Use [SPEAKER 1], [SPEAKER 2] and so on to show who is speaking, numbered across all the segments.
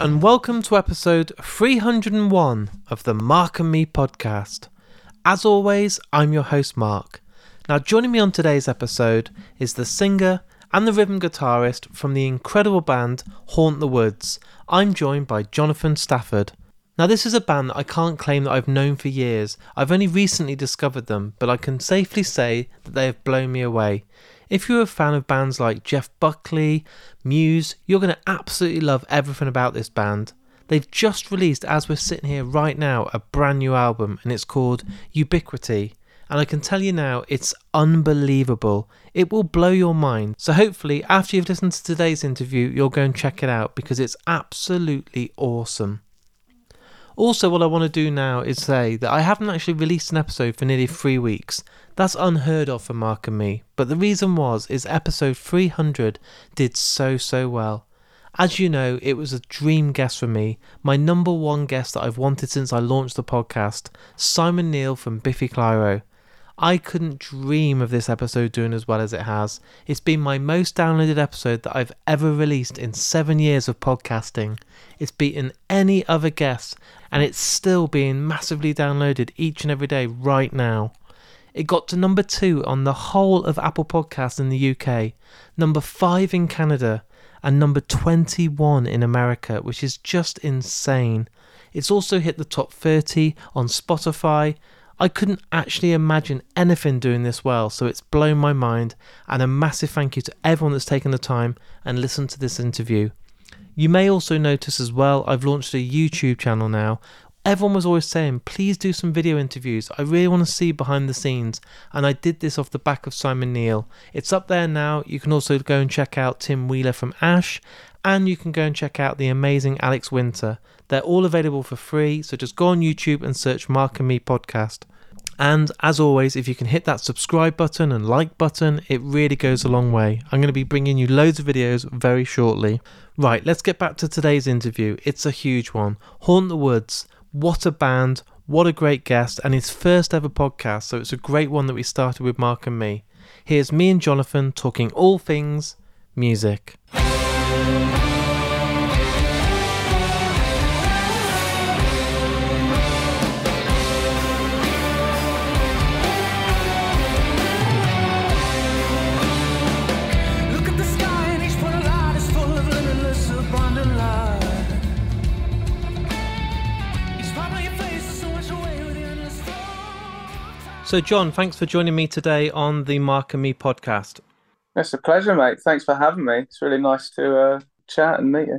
[SPEAKER 1] And welcome to episode 301 of the Mark and Me podcast. As always, I'm your host, Mark. Now, joining me on today's episode is the singer and the rhythm guitarist from the incredible band Haunt the Woods. I'm joined by Jonathan Stafford. Now, this is a band that I can't claim that I've known for years. I've only recently discovered them, but I can safely say that they have blown me away. If you're a fan of bands like Jeff Buckley, Muse, you're going to absolutely love everything about this band. They've just released, as we're sitting here right now, a brand new album and it's called Ubiquity. And I can tell you now, it's unbelievable. It will blow your mind. So, hopefully, after you've listened to today's interview, you'll go and check it out because it's absolutely awesome. Also, what I want to do now is say that I haven't actually released an episode for nearly three weeks. That's unheard of for Mark and me, but the reason was is episode 300 did so so well. As you know, it was a dream guest for me, my number one guest that I've wanted since I launched the podcast, Simon Neil from Biffy Clyro. I couldn't dream of this episode doing as well as it has. It's been my most downloaded episode that I've ever released in seven years of podcasting. It's beaten any other guest, and it's still being massively downloaded each and every day right now. It got to number two on the whole of Apple Podcasts in the UK, number five in Canada, and number 21 in America, which is just insane. It's also hit the top 30 on Spotify, I couldn't actually imagine anything doing this well, so it's blown my mind. And a massive thank you to everyone that's taken the time and listened to this interview. You may also notice as well, I've launched a YouTube channel now. Everyone was always saying, please do some video interviews. I really want to see behind the scenes. And I did this off the back of Simon Neil. It's up there now. You can also go and check out Tim Wheeler from Ash. And you can go and check out the amazing Alex Winter. They're all available for free, so just go on YouTube and search Mark and Me podcast. And as always, if you can hit that subscribe button and like button, it really goes a long way. I'm going to be bringing you loads of videos very shortly. Right, let's get back to today's interview. It's a huge one. Haunt the Woods. What a band. What a great guest. And his first ever podcast. So it's a great one that we started with Mark and me. Here's me and Jonathan talking all things music. So, John, thanks for joining me today on the Mark and Me podcast.
[SPEAKER 2] It's a pleasure, mate. Thanks for having me. It's really nice to uh, chat and meet you.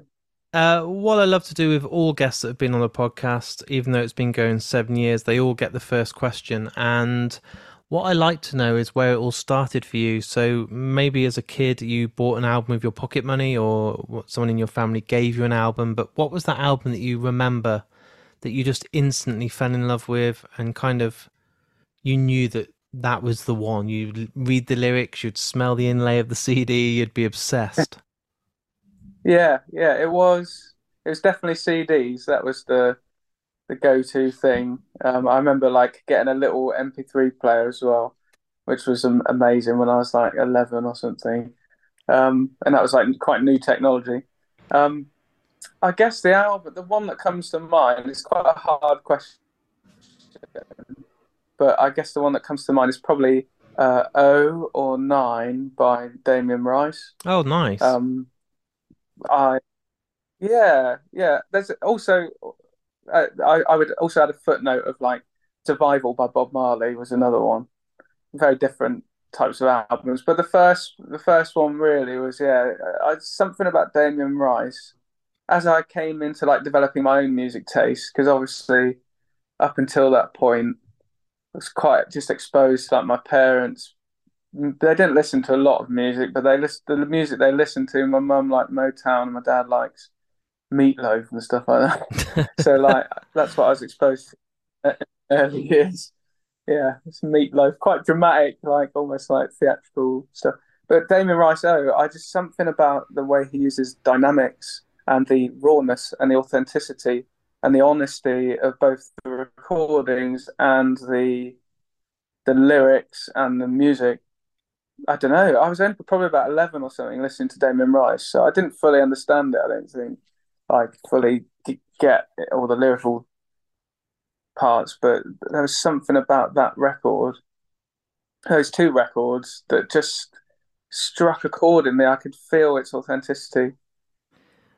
[SPEAKER 1] Uh, what I love to do with all guests that have been on the podcast, even though it's been going seven years, they all get the first question. And what I like to know is where it all started for you. So maybe as a kid, you bought an album with your pocket money, or someone in your family gave you an album. But what was that album that you remember that you just instantly fell in love with and kind of you knew that that was the one. You'd read the lyrics, you'd smell the inlay of the CD, you'd be obsessed.
[SPEAKER 2] Yeah, yeah, it was. It was definitely CDs. That was the the go-to thing. Um, I remember like getting a little MP3 player as well, which was amazing when I was like 11 or something. Um, and that was like quite new technology. Um, I guess the album, the one that comes to mind, is quite a hard question but I guess the one that comes to mind is probably uh, O or Nine by Damien Rice.
[SPEAKER 1] Oh, nice.
[SPEAKER 2] Um, I yeah yeah. There's also uh, I I would also add a footnote of like Survival by Bob Marley was another one. Very different types of albums, but the first the first one really was yeah I, something about Damien Rice. As I came into like developing my own music taste, because obviously up until that point was quite just exposed. Like my parents, mm, they didn't listen to a lot of music, but they listen the music they listened to. My mum liked Motown, and my dad likes Meatloaf and stuff like that. so like that's what I was exposed to uh, early years. Yeah, it's Meatloaf, quite dramatic, like almost like theatrical stuff. But Damien Rice, oh, I just something about the way he uses dynamics and the rawness and the authenticity and the honesty of both the recordings and the the lyrics and the music. I don't know. I was only probably about eleven or something listening to Damien Rice, so I didn't fully understand it. I don't think. I fully get all the lyrical parts, but there was something about that record, those two records, that just struck a chord in me. I could feel its authenticity.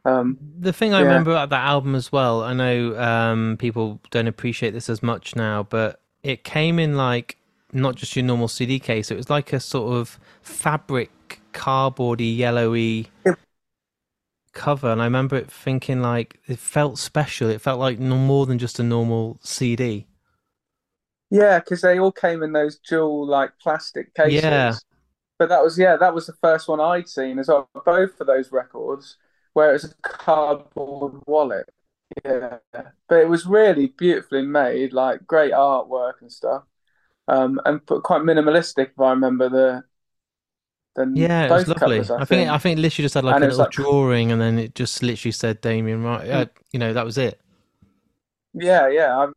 [SPEAKER 2] Um,
[SPEAKER 1] the thing I
[SPEAKER 2] yeah.
[SPEAKER 1] remember about that album as well, I know um, people don't appreciate this as much now, but it came in like not just your normal CD case. It was like a sort of fabric, cardboardy, yellowy cover, and I remember it thinking like it felt special. It felt like no more than just a normal CD.
[SPEAKER 2] Yeah, because they all came in those dual like plastic cases.
[SPEAKER 1] Yeah.
[SPEAKER 2] But that was yeah, that was the first one I'd seen as well. Both of those records, where it was a cardboard wallet. Yeah, but it was really beautifully made, like great artwork and stuff, um, and quite minimalistic. If I remember the than
[SPEAKER 1] yeah, it was lovely.
[SPEAKER 2] covers. I,
[SPEAKER 1] I
[SPEAKER 2] think.
[SPEAKER 1] think I think literally just had like
[SPEAKER 2] And
[SPEAKER 1] a little
[SPEAKER 2] like-
[SPEAKER 1] drawing, and then it just literally said Damien Rice. Uh, you know, that was it.
[SPEAKER 2] Yeah, yeah, I'm,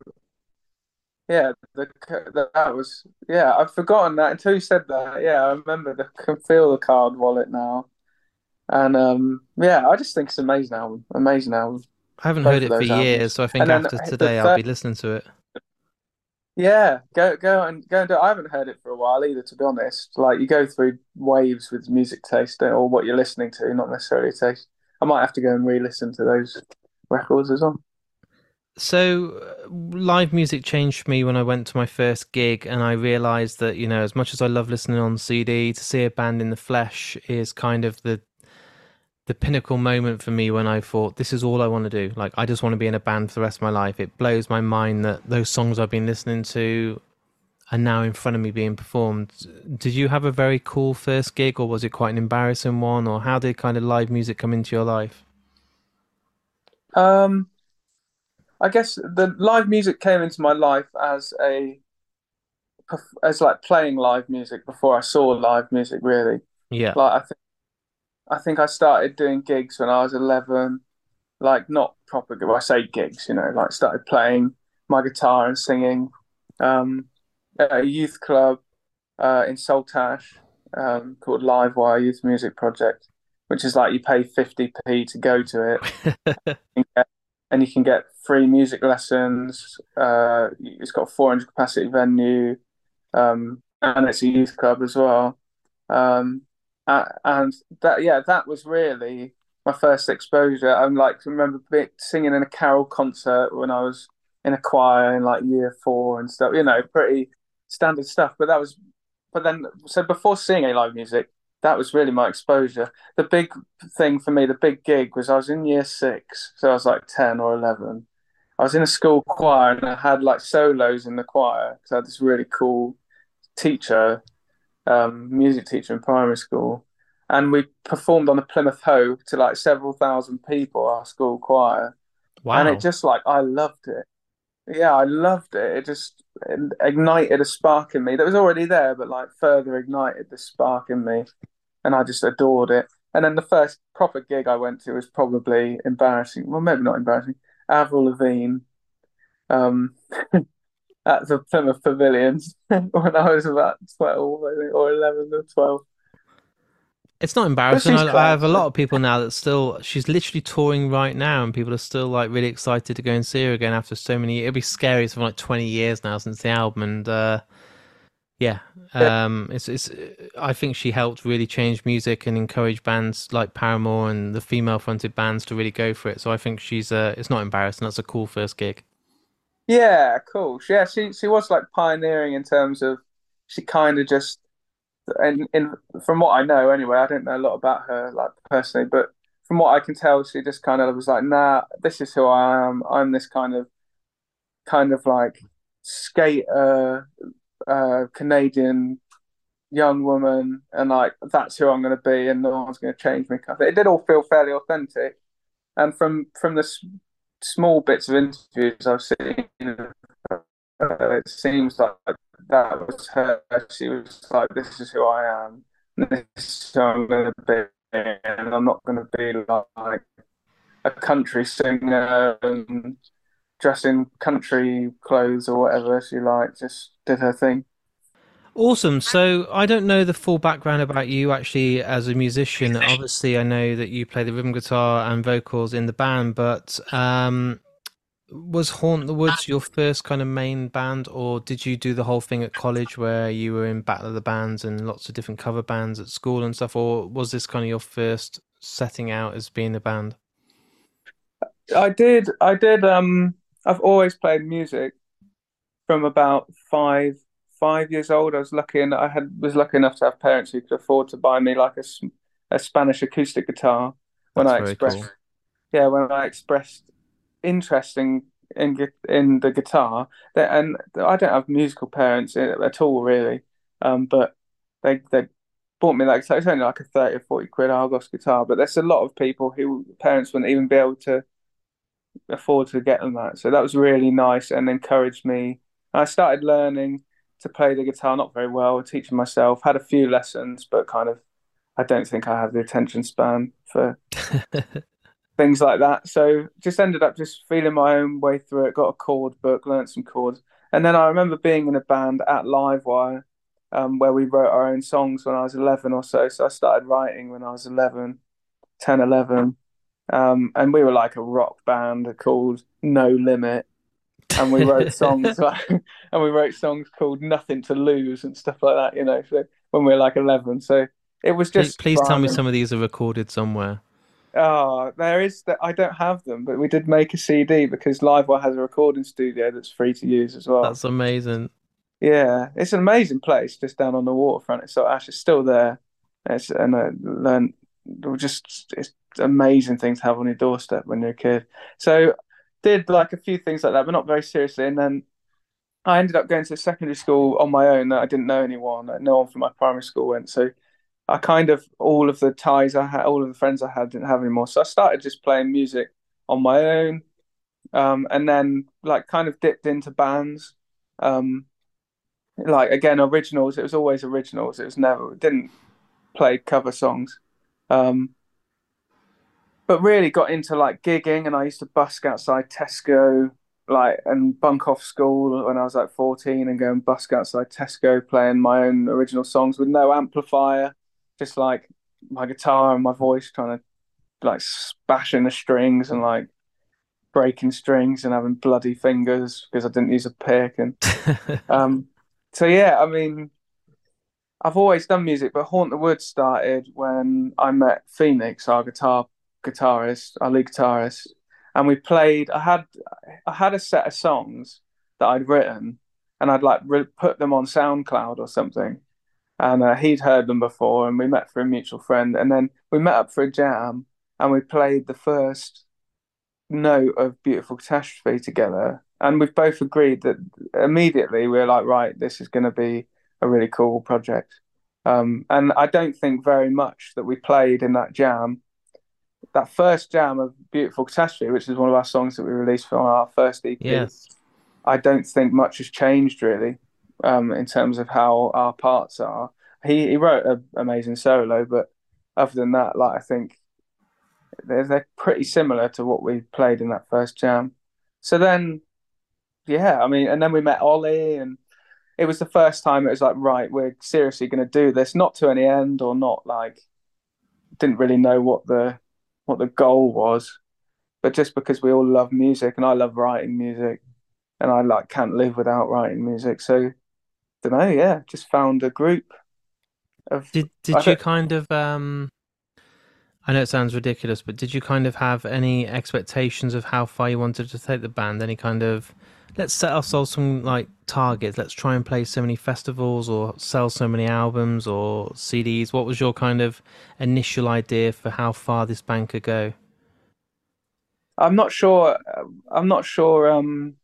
[SPEAKER 2] yeah. The, the that was yeah. I've forgotten that until you said that. Yeah, I remember. The, can feel the card wallet now, and um, yeah, I just think it's an amazing album. Amazing album.
[SPEAKER 1] I haven't
[SPEAKER 2] Both
[SPEAKER 1] heard it for
[SPEAKER 2] albums.
[SPEAKER 1] years, so I think
[SPEAKER 2] And
[SPEAKER 1] after today I'll
[SPEAKER 2] third-
[SPEAKER 1] be listening to it.
[SPEAKER 2] Yeah, go go and go and do. I haven't heard it for a while either, to be honest. Like you go through waves with music taste or what you're listening to, not necessarily taste. I might have to go and re-listen to those records as well.
[SPEAKER 1] So, live music changed me when I went to my first gig, and I realized that, you know, as much as I love listening on CD, to see a band in the flesh is kind of the the pinnacle moment for me when I thought this is all I want to do. Like I just want to be in a band for the rest of my life. It blows my mind that those songs I've been listening to are now in front of me being performed. Did you have a very cool first gig or was it quite an embarrassing one or how did kind of live music come into your life?
[SPEAKER 2] Um, I guess the live music came into my life as a as like playing live music before I saw live music really.
[SPEAKER 1] Yeah.
[SPEAKER 2] Like I think I think I started doing gigs when I was 11, like not proper. Well, I say gigs, you know, like started playing my guitar and singing um, at a youth club uh, in Saltash um, called Livewire Youth Music Project, which is like you pay 50p to go to it and you can get free music lessons. Uh, it's got a 400 capacity venue, um, and it's a youth club as well. Um, uh, and that, yeah, that was really my first exposure. I'm like, I remember singing in a carol concert when I was in a choir in like year four and stuff. You know, pretty standard stuff. But that was, but then, so before seeing a live music, that was really my exposure. The big thing for me, the big gig was I was in year six, so I was like 10 or 11. I was in a school choir and I had like solos in the choir because I had this really cool teacher, um, music teacher in primary school. And we performed on the Plymouth Hoe to like several thousand people, our school choir.
[SPEAKER 1] Wow.
[SPEAKER 2] And it just like, I loved it. Yeah, I loved it. It just ignited a spark in me that was already there, but like further ignited the spark in me. And I just adored it. And then the first proper gig I went to was probably embarrassing. Well, maybe not embarrassing. Avril Lavigne um, at the Plymouth Pavilions when I was about 12, I think, or 11 or 12.
[SPEAKER 1] It's not embarrassing. I, I have a lot of people now that still. She's literally touring right now, and people are still like really excited to go and see her again after so many. It'll be scary. It's been like twenty years now since the album, and uh, yeah, um, it's it's. I think she helped really change music and encourage bands like Paramore and the female-fronted bands to really go for it. So I think she's. Uh, it's not embarrassing. That's a cool first gig.
[SPEAKER 2] Yeah, cool. Yeah, she she was like pioneering in terms of she kind of just and in from what I know anyway, I don't know a lot about her like personally, but from what I can tell, she just kind of was like, nah, this is who I am. I'm this kind of kind of like skater, uh, Canadian young woman, and like that's who I'm going to be, and no one's going to change me. It did all feel fairly authentic, and from from the s- small bits of interviews I've seen, uh, it seems like that was her. She was like, "This is who I am. This is who I'm going to be, and I'm not going to be like a country singer and dress in country clothes or whatever she liked. Just did her thing."
[SPEAKER 1] Awesome. So I don't know the full background about you actually as a musician. Obviously, I know that you play the rhythm guitar and vocals in the band, but um, was Haunt the Woods your first kind of main band, or did you do the whole thing at college where you were in Battle of the Bands and lots of different cover bands at school and stuff, or was this kind of your first setting out as being a band?
[SPEAKER 2] I did. I did. Um, I've always played music from about five five years old. I was lucky and I had was lucky enough to have parents who could afford to buy me like a, a Spanish acoustic guitar when
[SPEAKER 1] That's
[SPEAKER 2] I expressed
[SPEAKER 1] cool.
[SPEAKER 2] yeah when I expressed interest in in in the guitar. That and I don't have musical parents at all really, um, but they they bought me like so it's only like a 30 or 40 quid Argos guitar, but there's a lot of people who parents wouldn't even be able to afford to get them that. So that was really nice and encouraged me. I started learning to play the guitar, not very well, teaching myself, had a few lessons, but kind of I don't think I have the attention span for things like that. So just ended up just feeling my own way through it, got a chord book, learned some chords. And then I remember being in a band at Livewire, um, where we wrote our own songs when I was 11 or so. So I started writing when I was 11, 10, 11. Um, and we were like a rock band called No Limit. And we wrote songs like, and we wrote songs called Nothing to Lose and stuff like that, you know, so when we were like 11. So it was just
[SPEAKER 1] please tell me some of these are recorded somewhere.
[SPEAKER 2] Oh, there is that I don't have them, but we did make a CD because Livewire has a recording studio that's free to use as well.
[SPEAKER 1] That's amazing.
[SPEAKER 2] Yeah, it's an amazing place just down on the waterfront. It's so Ash is still there. It's and uh, I learned just it's amazing thing to have on your doorstep when you're a kid. So did like a few things like that, but not very seriously. And then I ended up going to secondary school on my own. That I didn't know anyone. No one from my primary school went. So I kind of all of the ties I had, all of the friends I had didn't have anymore. So I started just playing music on my own, um, and then like kind of dipped into bands. Um, like again, originals. It was always originals. It was never didn't play cover songs. Um, but really got into like gigging, and I used to busk outside Tesco, like and bunk off school when I was like 14 and go and busk outside Tesco playing my own original songs with no amplifier, just like my guitar and my voice trying to like bashing the strings and like breaking strings and having bloody fingers because I didn't use a pick and um so yeah, I mean I've always done music, but Haunt the Woods started when I met Phoenix, our guitar guitarist, our lead guitarist, and we played. I had I had a set of songs that I'd written, and I'd like re- put them on SoundCloud or something, and uh, he'd heard them before, and we met for a mutual friend, and then we met up for a jam, and we played the first note of Beautiful Catastrophe together, and we've both agreed that immediately we are like, right, this is going to be a really cool project. Um, and I don't think very much that we played in that jam. That first jam of Beautiful Catastrophe, which is one of our songs that we released from our first EP,
[SPEAKER 1] Yes.
[SPEAKER 2] I don't think much has changed really um, in terms of how our parts are. He he wrote an amazing solo, but other than that, like I think they're they're pretty similar to what we played in that first jam. So then, yeah, I mean, and then we met Ollie, and it was the first time it was like, right, we're seriously going to do this, not to any end or not like didn't really know what the what the goal was, but just because we all love music and I love writing music, and I like can't live without writing music. So, don't know, yeah, just found a group of.
[SPEAKER 1] Did did you kind of um I know it sounds ridiculous, but did you kind of have any expectations of how far you wanted to take the band? Any kind of let's set ourselves some like targets. Let's try and play so many festivals or sell so many albums or CDs. What was your kind of initial idea for how far this band could go?
[SPEAKER 2] I'm not sure. I'm not sure. Um,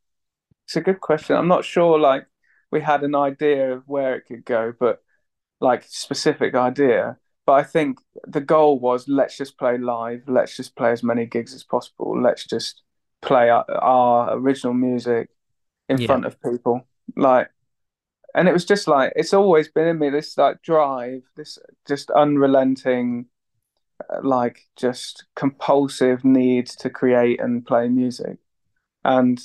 [SPEAKER 2] it's a good question. I'm not sure. Like we had an idea of where it could go, but like specific idea. But I think the goal was let's just play live. Let's just play as many gigs as possible. Let's just play our, our original music in
[SPEAKER 1] Yeah.
[SPEAKER 2] front of people. Like, and it was just like it's always been in me. This like drive, this just unrelenting, uh, like just compulsive need to create and play music. And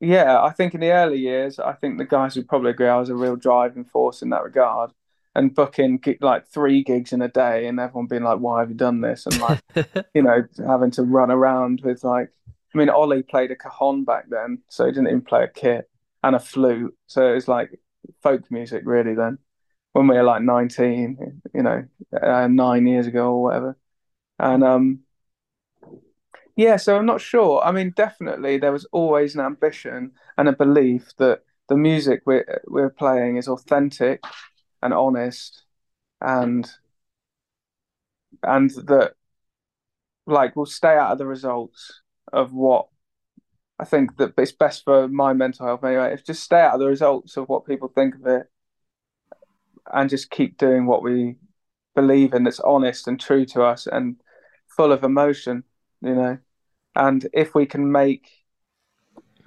[SPEAKER 2] Yeah, I think in the early years, I think the guys would probably agree I was a real driving force in that regard. And booking like three gigs in a day, and everyone being like, "Why have you done this?" and like, you know, having to run around with like, I mean, Ollie played a cajon back then, so he didn't even play a kit and a flute, so it was like folk music really then. When we were like 19, you know, uh, nine years ago or whatever, and um, yeah, so I'm not sure. I mean, definitely there was always an ambition and a belief that the music we're we're playing is authentic and honest and and that like we'll stay out of the results of what I think that it's best for my mental health anyway. If just stay out of the results of what people think of it and just keep doing what we believe in that's honest and true to us and full of emotion, you know. And if we can make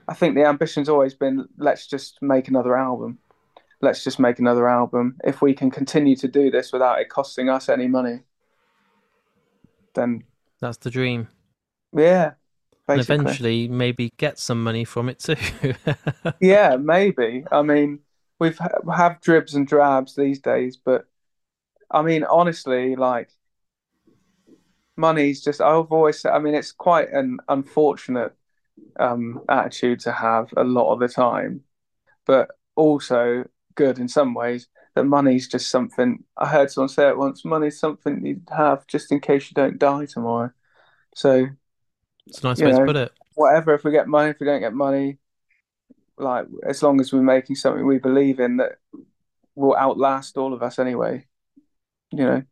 [SPEAKER 2] I think the ambition's always been let's just make another album. Let's just make another album. If we can continue to do this without it costing us any money, then
[SPEAKER 1] That's the dream.
[SPEAKER 2] yeah,
[SPEAKER 1] And eventually maybe get some money from it too.
[SPEAKER 2] Yeah, maybe. I mean, we've have dribs and drabs these days, but I mean, honestly, like money's just I've always said, I mean, it's quite an unfortunate um attitude to have a lot of the time, but also good in some ways that money's just something I heard someone say it once, money's something you have just in case you don't die tomorrow. So,
[SPEAKER 1] It's a nice way to put it.
[SPEAKER 2] whatever, if we get money, if we don't get money, like as long as we're making something we believe in that will outlast all of us anyway, you know,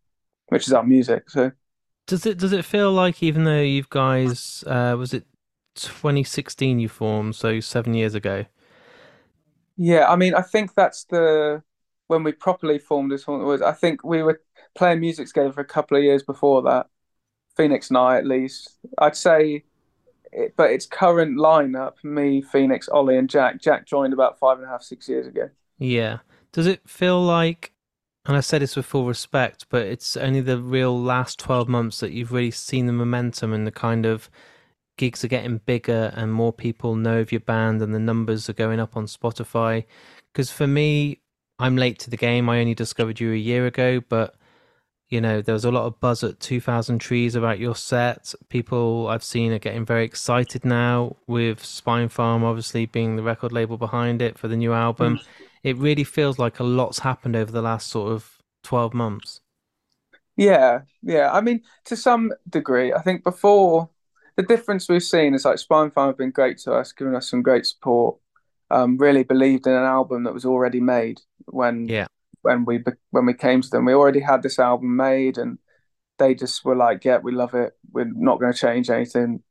[SPEAKER 2] which is our music. So,
[SPEAKER 1] Does it does it feel like even though you guys uh was it 2016 you formed, so seven years ago?
[SPEAKER 2] yeah, I mean, I think that's the when we properly formed this one was I think we were playing music together for a couple of years before that, Phoenix and I at least. I'd say, it, but its current lineup, me, Phoenix, Ollie, and Jack. Jack joined about five and a half, six years ago.
[SPEAKER 1] Yeah. Does it feel like and I say this with full respect, but it's only the real last 12 months that you've really seen the momentum and the kind of gigs are getting bigger and more people know of your band and the numbers are going up on Spotify. Because for me, I'm late to the game. I only discovered you a year ago, but you know, there was a lot of buzz at 2000 Trees about your set. People I've seen are getting very excited now with Spinefarm obviously being the record label behind it for the new album. It really feels like a lot's happened over the last sort of 12 months.
[SPEAKER 2] Yeah, yeah. I mean, to some degree, I think before the difference we've seen is like Spinefarm have been great to us, giving us some great support. Um, really believed in an album that was already made when
[SPEAKER 1] Yeah.
[SPEAKER 2] When we when we came to them. We already had this album made, and they just were like, "Yeah, we love it. We're not going to change anything.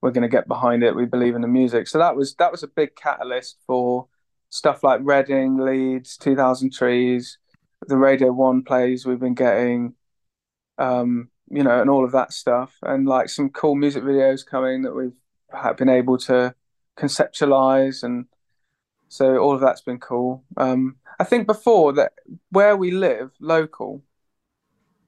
[SPEAKER 2] We're going to get behind it. We believe in the music." So that was that was a big catalyst for stuff like Reading, Leeds, Two Thousand Trees, the Radio One plays we've been getting um, you know, and all of that stuff, and like some cool music videos coming that we've been able to conceptualize, and so all of that's been cool. Um, I think before that, where we live, local,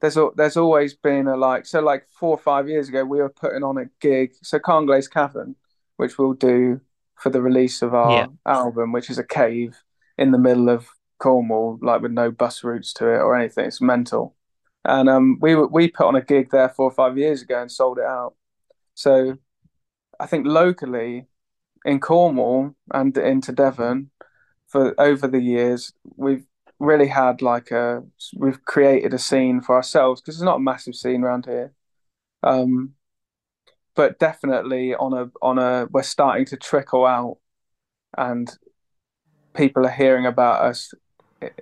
[SPEAKER 2] there's al- there's always been a like, so like four or five years ago, we were putting on a gig, so Carnglaze Cavern, which we'll do for the release of
[SPEAKER 1] Yeah.
[SPEAKER 2] our album, which is a cave in the middle of Cornwall, like with no bus routes to it or anything. It's mental. And um, we were- we put on a gig there four or five years ago and sold it out. So I think locally in Cornwall and into Devon for over the years, we've really had like a we've created a scene for ourselves because it's not a massive scene around here. Um, but definitely on a on a we're starting to trickle out and people are hearing about us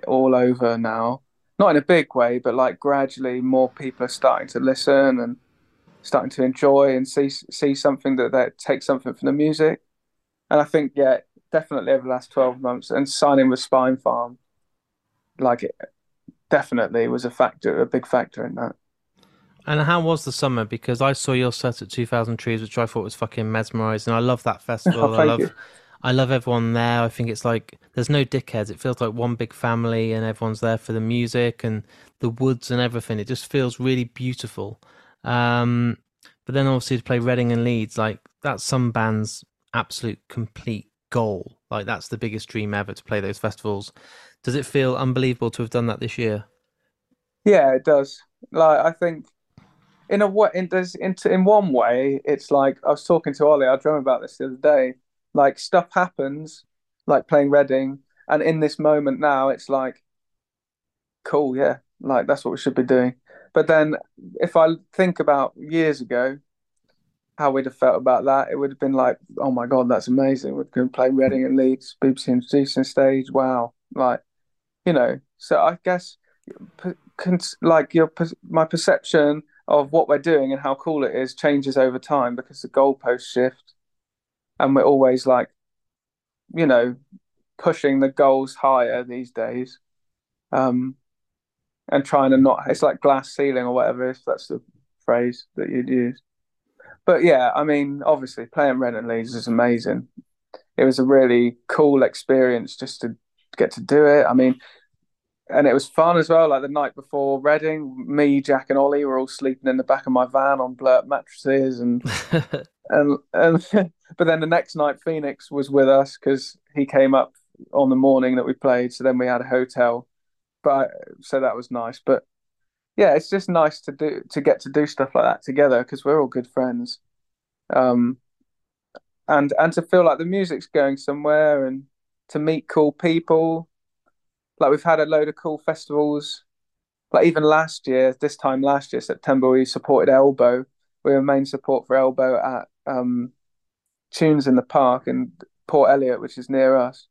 [SPEAKER 2] all over now. Not in a big way, but like gradually more people are starting to listen and starting to enjoy and see see something that they take something from the music. And I think yeah, definitely over the last 12 months and signing with Spinefarm, like it definitely was a factor, a big factor in that.
[SPEAKER 1] And how was the summer? Because I saw your set at 2000 Trees, which I thought was fucking mesmerizing. And I love that festival.
[SPEAKER 2] Oh,
[SPEAKER 1] I love
[SPEAKER 2] you.
[SPEAKER 1] I love everyone there. I think it's like there's no dickheads. It feels like one big family and everyone's there for the music and the woods and everything. It just feels really beautiful. Um, but then obviously to play Reading and Leeds, like that's some band's absolute complete goal. Like that's the biggest dream ever to play those festivals. Does it feel unbelievable to have done that this year?
[SPEAKER 2] Yeah, it does. Like I think in a way, in there's in, in one way, it's like I was talking to Ollie, I dreamt about this the other day. Like stuff happens, like playing Reading, and in this moment now, it's like, cool, yeah, like that's what we should be doing. But then, if I think about years ago, how we'd have felt about that, it would have been like, oh my god, that's amazing. We're going to play Reading and Leeds, BBC introducing stage. Wow, like you know. So I guess, like your my perception of what we're doing and how cool it is changes over time because the goalposts shift, and we're always like, you know, pushing the goals higher these days, um, and trying to not. It's like glass ceiling or whatever, if that's the phrase that you'd use. But yeah, I mean, obviously playing Reading Leeds is amazing. It was a really cool experience just to get to do it. I mean, and it was fun as well. Like the night before Reading, me, Jack, and Ollie were all sleeping in the back of my van on blurt mattresses, and and and. but then the next night, Phoenix was with us because he came up on the morning that we played. So then we had a hotel, but so that was nice. But yeah, it's just nice to do to get to do stuff like that together because we're all good friends, um, and and to feel like the music's going somewhere and to meet cool people like we've had a load of cool festivals. Like even last year, this time last year, September, we supported Elbow. We were main support for Elbow at um, Tunes in the Park in Port Eliot, which is near us.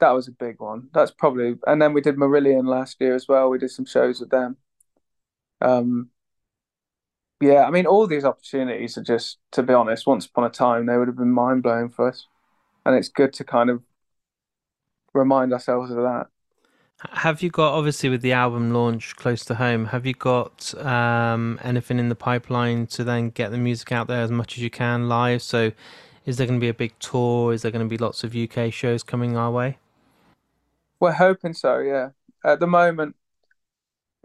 [SPEAKER 2] That was a big one. That's probably, and then we did Marillion last year as well. We did some shows with them. Um, yeah, I mean, all these opportunities are just, to be honest, once upon a time they would have been mind blowing for us, and it's good to kind of remind ourselves of that.
[SPEAKER 1] Have you got obviously with the album launch close to home? Have you got um, anything in the pipeline to then get the music out there as much as you can live? So, is there going to be a big tour? Is there going to be lots of UK shows coming our way?
[SPEAKER 2] We're hoping so. Yeah. At the moment,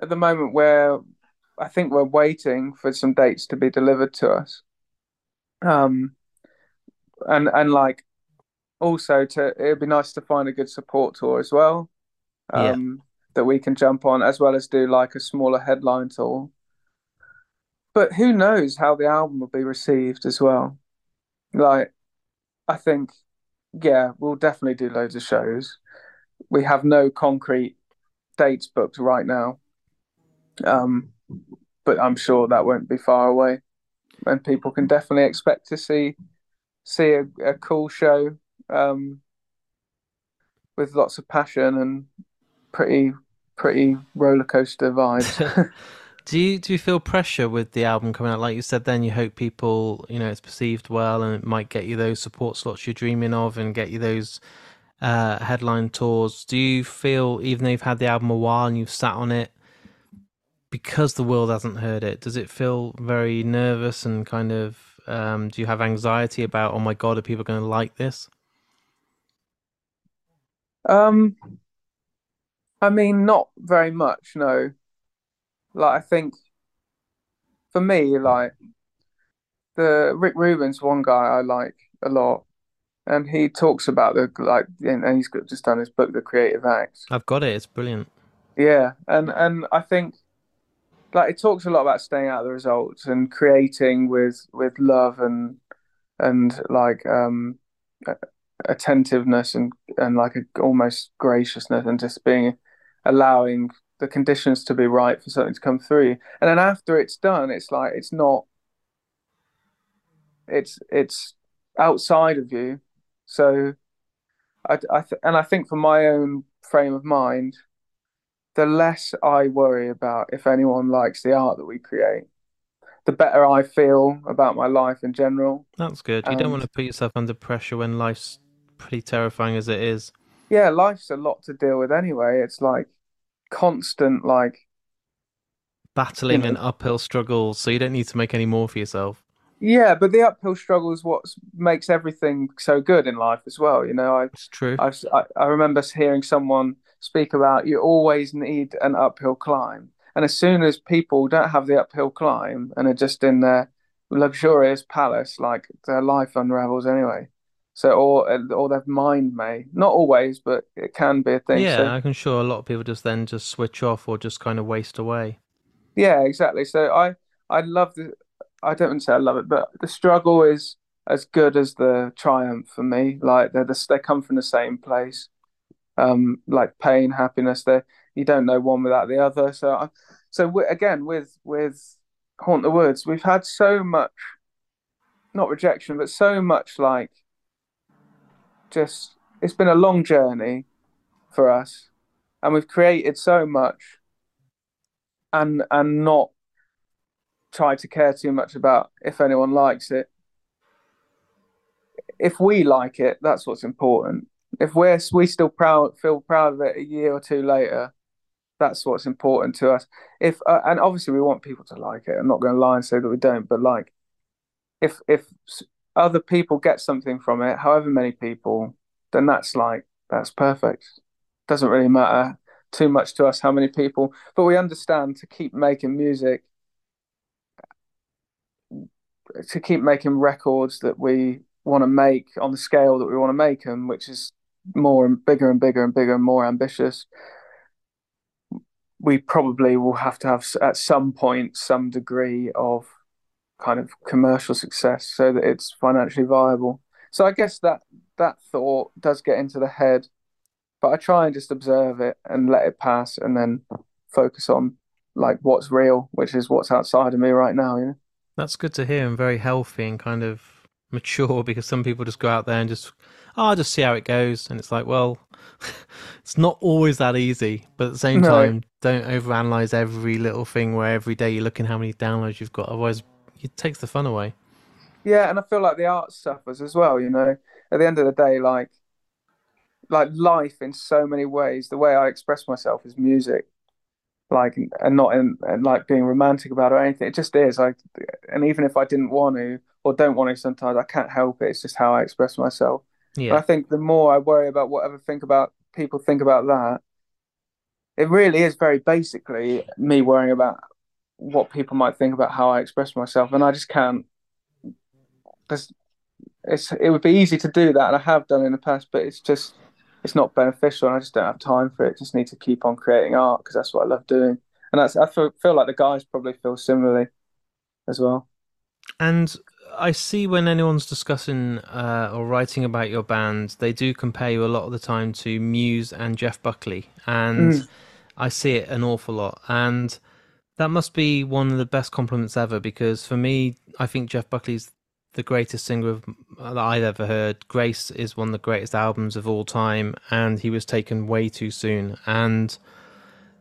[SPEAKER 2] at the moment, where I think we're waiting for some dates to be delivered to us. Um, and and like also to it'd be nice to find a good support tour as well um, yeah. that we can jump on, as well as do like a smaller headline tour. But who knows how the album will be received as well? Like, I think, yeah, we'll definitely do loads of shows. We have no concrete dates booked right now, um, but I'm sure that won't be far away, and people can definitely expect to see see a, a cool show um, with lots of passion and pretty pretty roller coaster vibes.
[SPEAKER 1] do you do you feel pressure with the album coming out? Like you said, then you hope people, you know, it's perceived well, and it might get you those support slots you're dreaming of, and get you those uh, headline tours. Do you feel, even though you've had the album a while and you've sat on it, because the world hasn't heard it, does it feel very nervous and kind of? Um, do you have anxiety about, oh my god, are people going to like this?
[SPEAKER 2] Um, I mean, not very much, no. Like, I think for me, like, the Rick Rubin's one guy I like a lot, and he talks about the like, and he's just done his book, The Creative Act.
[SPEAKER 1] I've got it. It's brilliant.
[SPEAKER 2] Yeah, and and I think like it talks a lot about staying out of the results and creating with with love and and like um attentiveness and and like a, almost graciousness and just being allowing the conditions to be right for something to come through. And then after it's done, it's like it's not. It's it's outside of you, so I, I th- and I think for my own frame of mind, the less I worry about if anyone likes the art that we create, the better I feel about my life in general.
[SPEAKER 1] That's good. You and, don't want to put yourself under pressure when life's pretty terrifying as it is.
[SPEAKER 2] Yeah, life's a lot to deal with anyway. It's like constant like
[SPEAKER 1] battling you know, and uphill struggles, so you don't need to make any more for yourself.
[SPEAKER 2] Yeah, but the uphill struggle is what makes everything so good in life as well. You know, I,
[SPEAKER 1] it's true.
[SPEAKER 2] I, I remember hearing someone speak about you always need an uphill climb, and as soon as people don't have the uphill climb and are just in their luxurious palace, like their life unravels anyway. So or or their mind may not always, but it can be a thing.
[SPEAKER 1] Yeah,
[SPEAKER 2] So
[SPEAKER 1] I can sure a lot of people just then just switch off or just kind of waste away.
[SPEAKER 2] yeah, exactly. So I I love the I don't want to say I love it, but the struggle is as good as the triumph for me. Like they're the, they come from the same place. Um, like pain, happiness. There, you don't know one without the other. So I, so again with with Haunt the Woods, we've had so much not rejection, but so much like just it's been a long journey for us, and we've created so much, and and not tried to care too much about if anyone likes it. If we like it, that's what's important. If we're we still proud feel proud of it a year or two later, that's what's important to us. If uh, and obviously we want people to like it. I'm not going to lie and say that we don't, but like if if other people get something from it, however many people, then that's like that's perfect. Doesn't really matter too much to us how many people, but we understand to keep making music, to keep making records that we want to make on the scale that we want to make them, which is more and bigger and bigger and bigger and more ambitious. We probably will have to have at some point some degree of kind of commercial success so that it's financially viable. So I guess that that thought does get into the head, but I try and just observe it and let it pass and then focus on like what's real, which is what's outside of me right now, you know.
[SPEAKER 1] That's good to hear and very healthy and kind of mature because some people just go out there and just oh, I'll just see how it goes and it's like, well, it's not always that easy, but at the same
[SPEAKER 2] No.
[SPEAKER 1] time, don't overanalyze every little thing where every day you're looking how many downloads you've got. Otherwise, it takes the fun away.
[SPEAKER 2] Yeah, and I feel like the art suffers as well, you know. At the end of the day, like like life in so many ways, the way I express myself is music. Like and not in and like being romantic about it or anything. It just is. Like and even if I didn't want to or don't want to sometimes I can't help it. It's just how I express myself. And I think the more I worry about whatever think about people think about that, it really is very basically me worrying about what people might think about how I express myself. And I just can't there's it's it would be easy to do that, and I have done in the past, but it's just it's not beneficial, and I just don't have time for it. Just need to keep on creating art because that's what I love doing, and that's I feel feel like the guys probably feel similarly as well.
[SPEAKER 1] and I see when anyone's discussing uh, or writing about your band, they do compare you a lot of the time to Muse and Jeff Buckley, and
[SPEAKER 2] Mm.
[SPEAKER 1] I see it an awful lot. And that must be one of the best compliments ever because for me, I think Jeff Buckley's the greatest singer of, that I've ever heard. Grace is one of the greatest albums of all time, and he was taken way too soon. And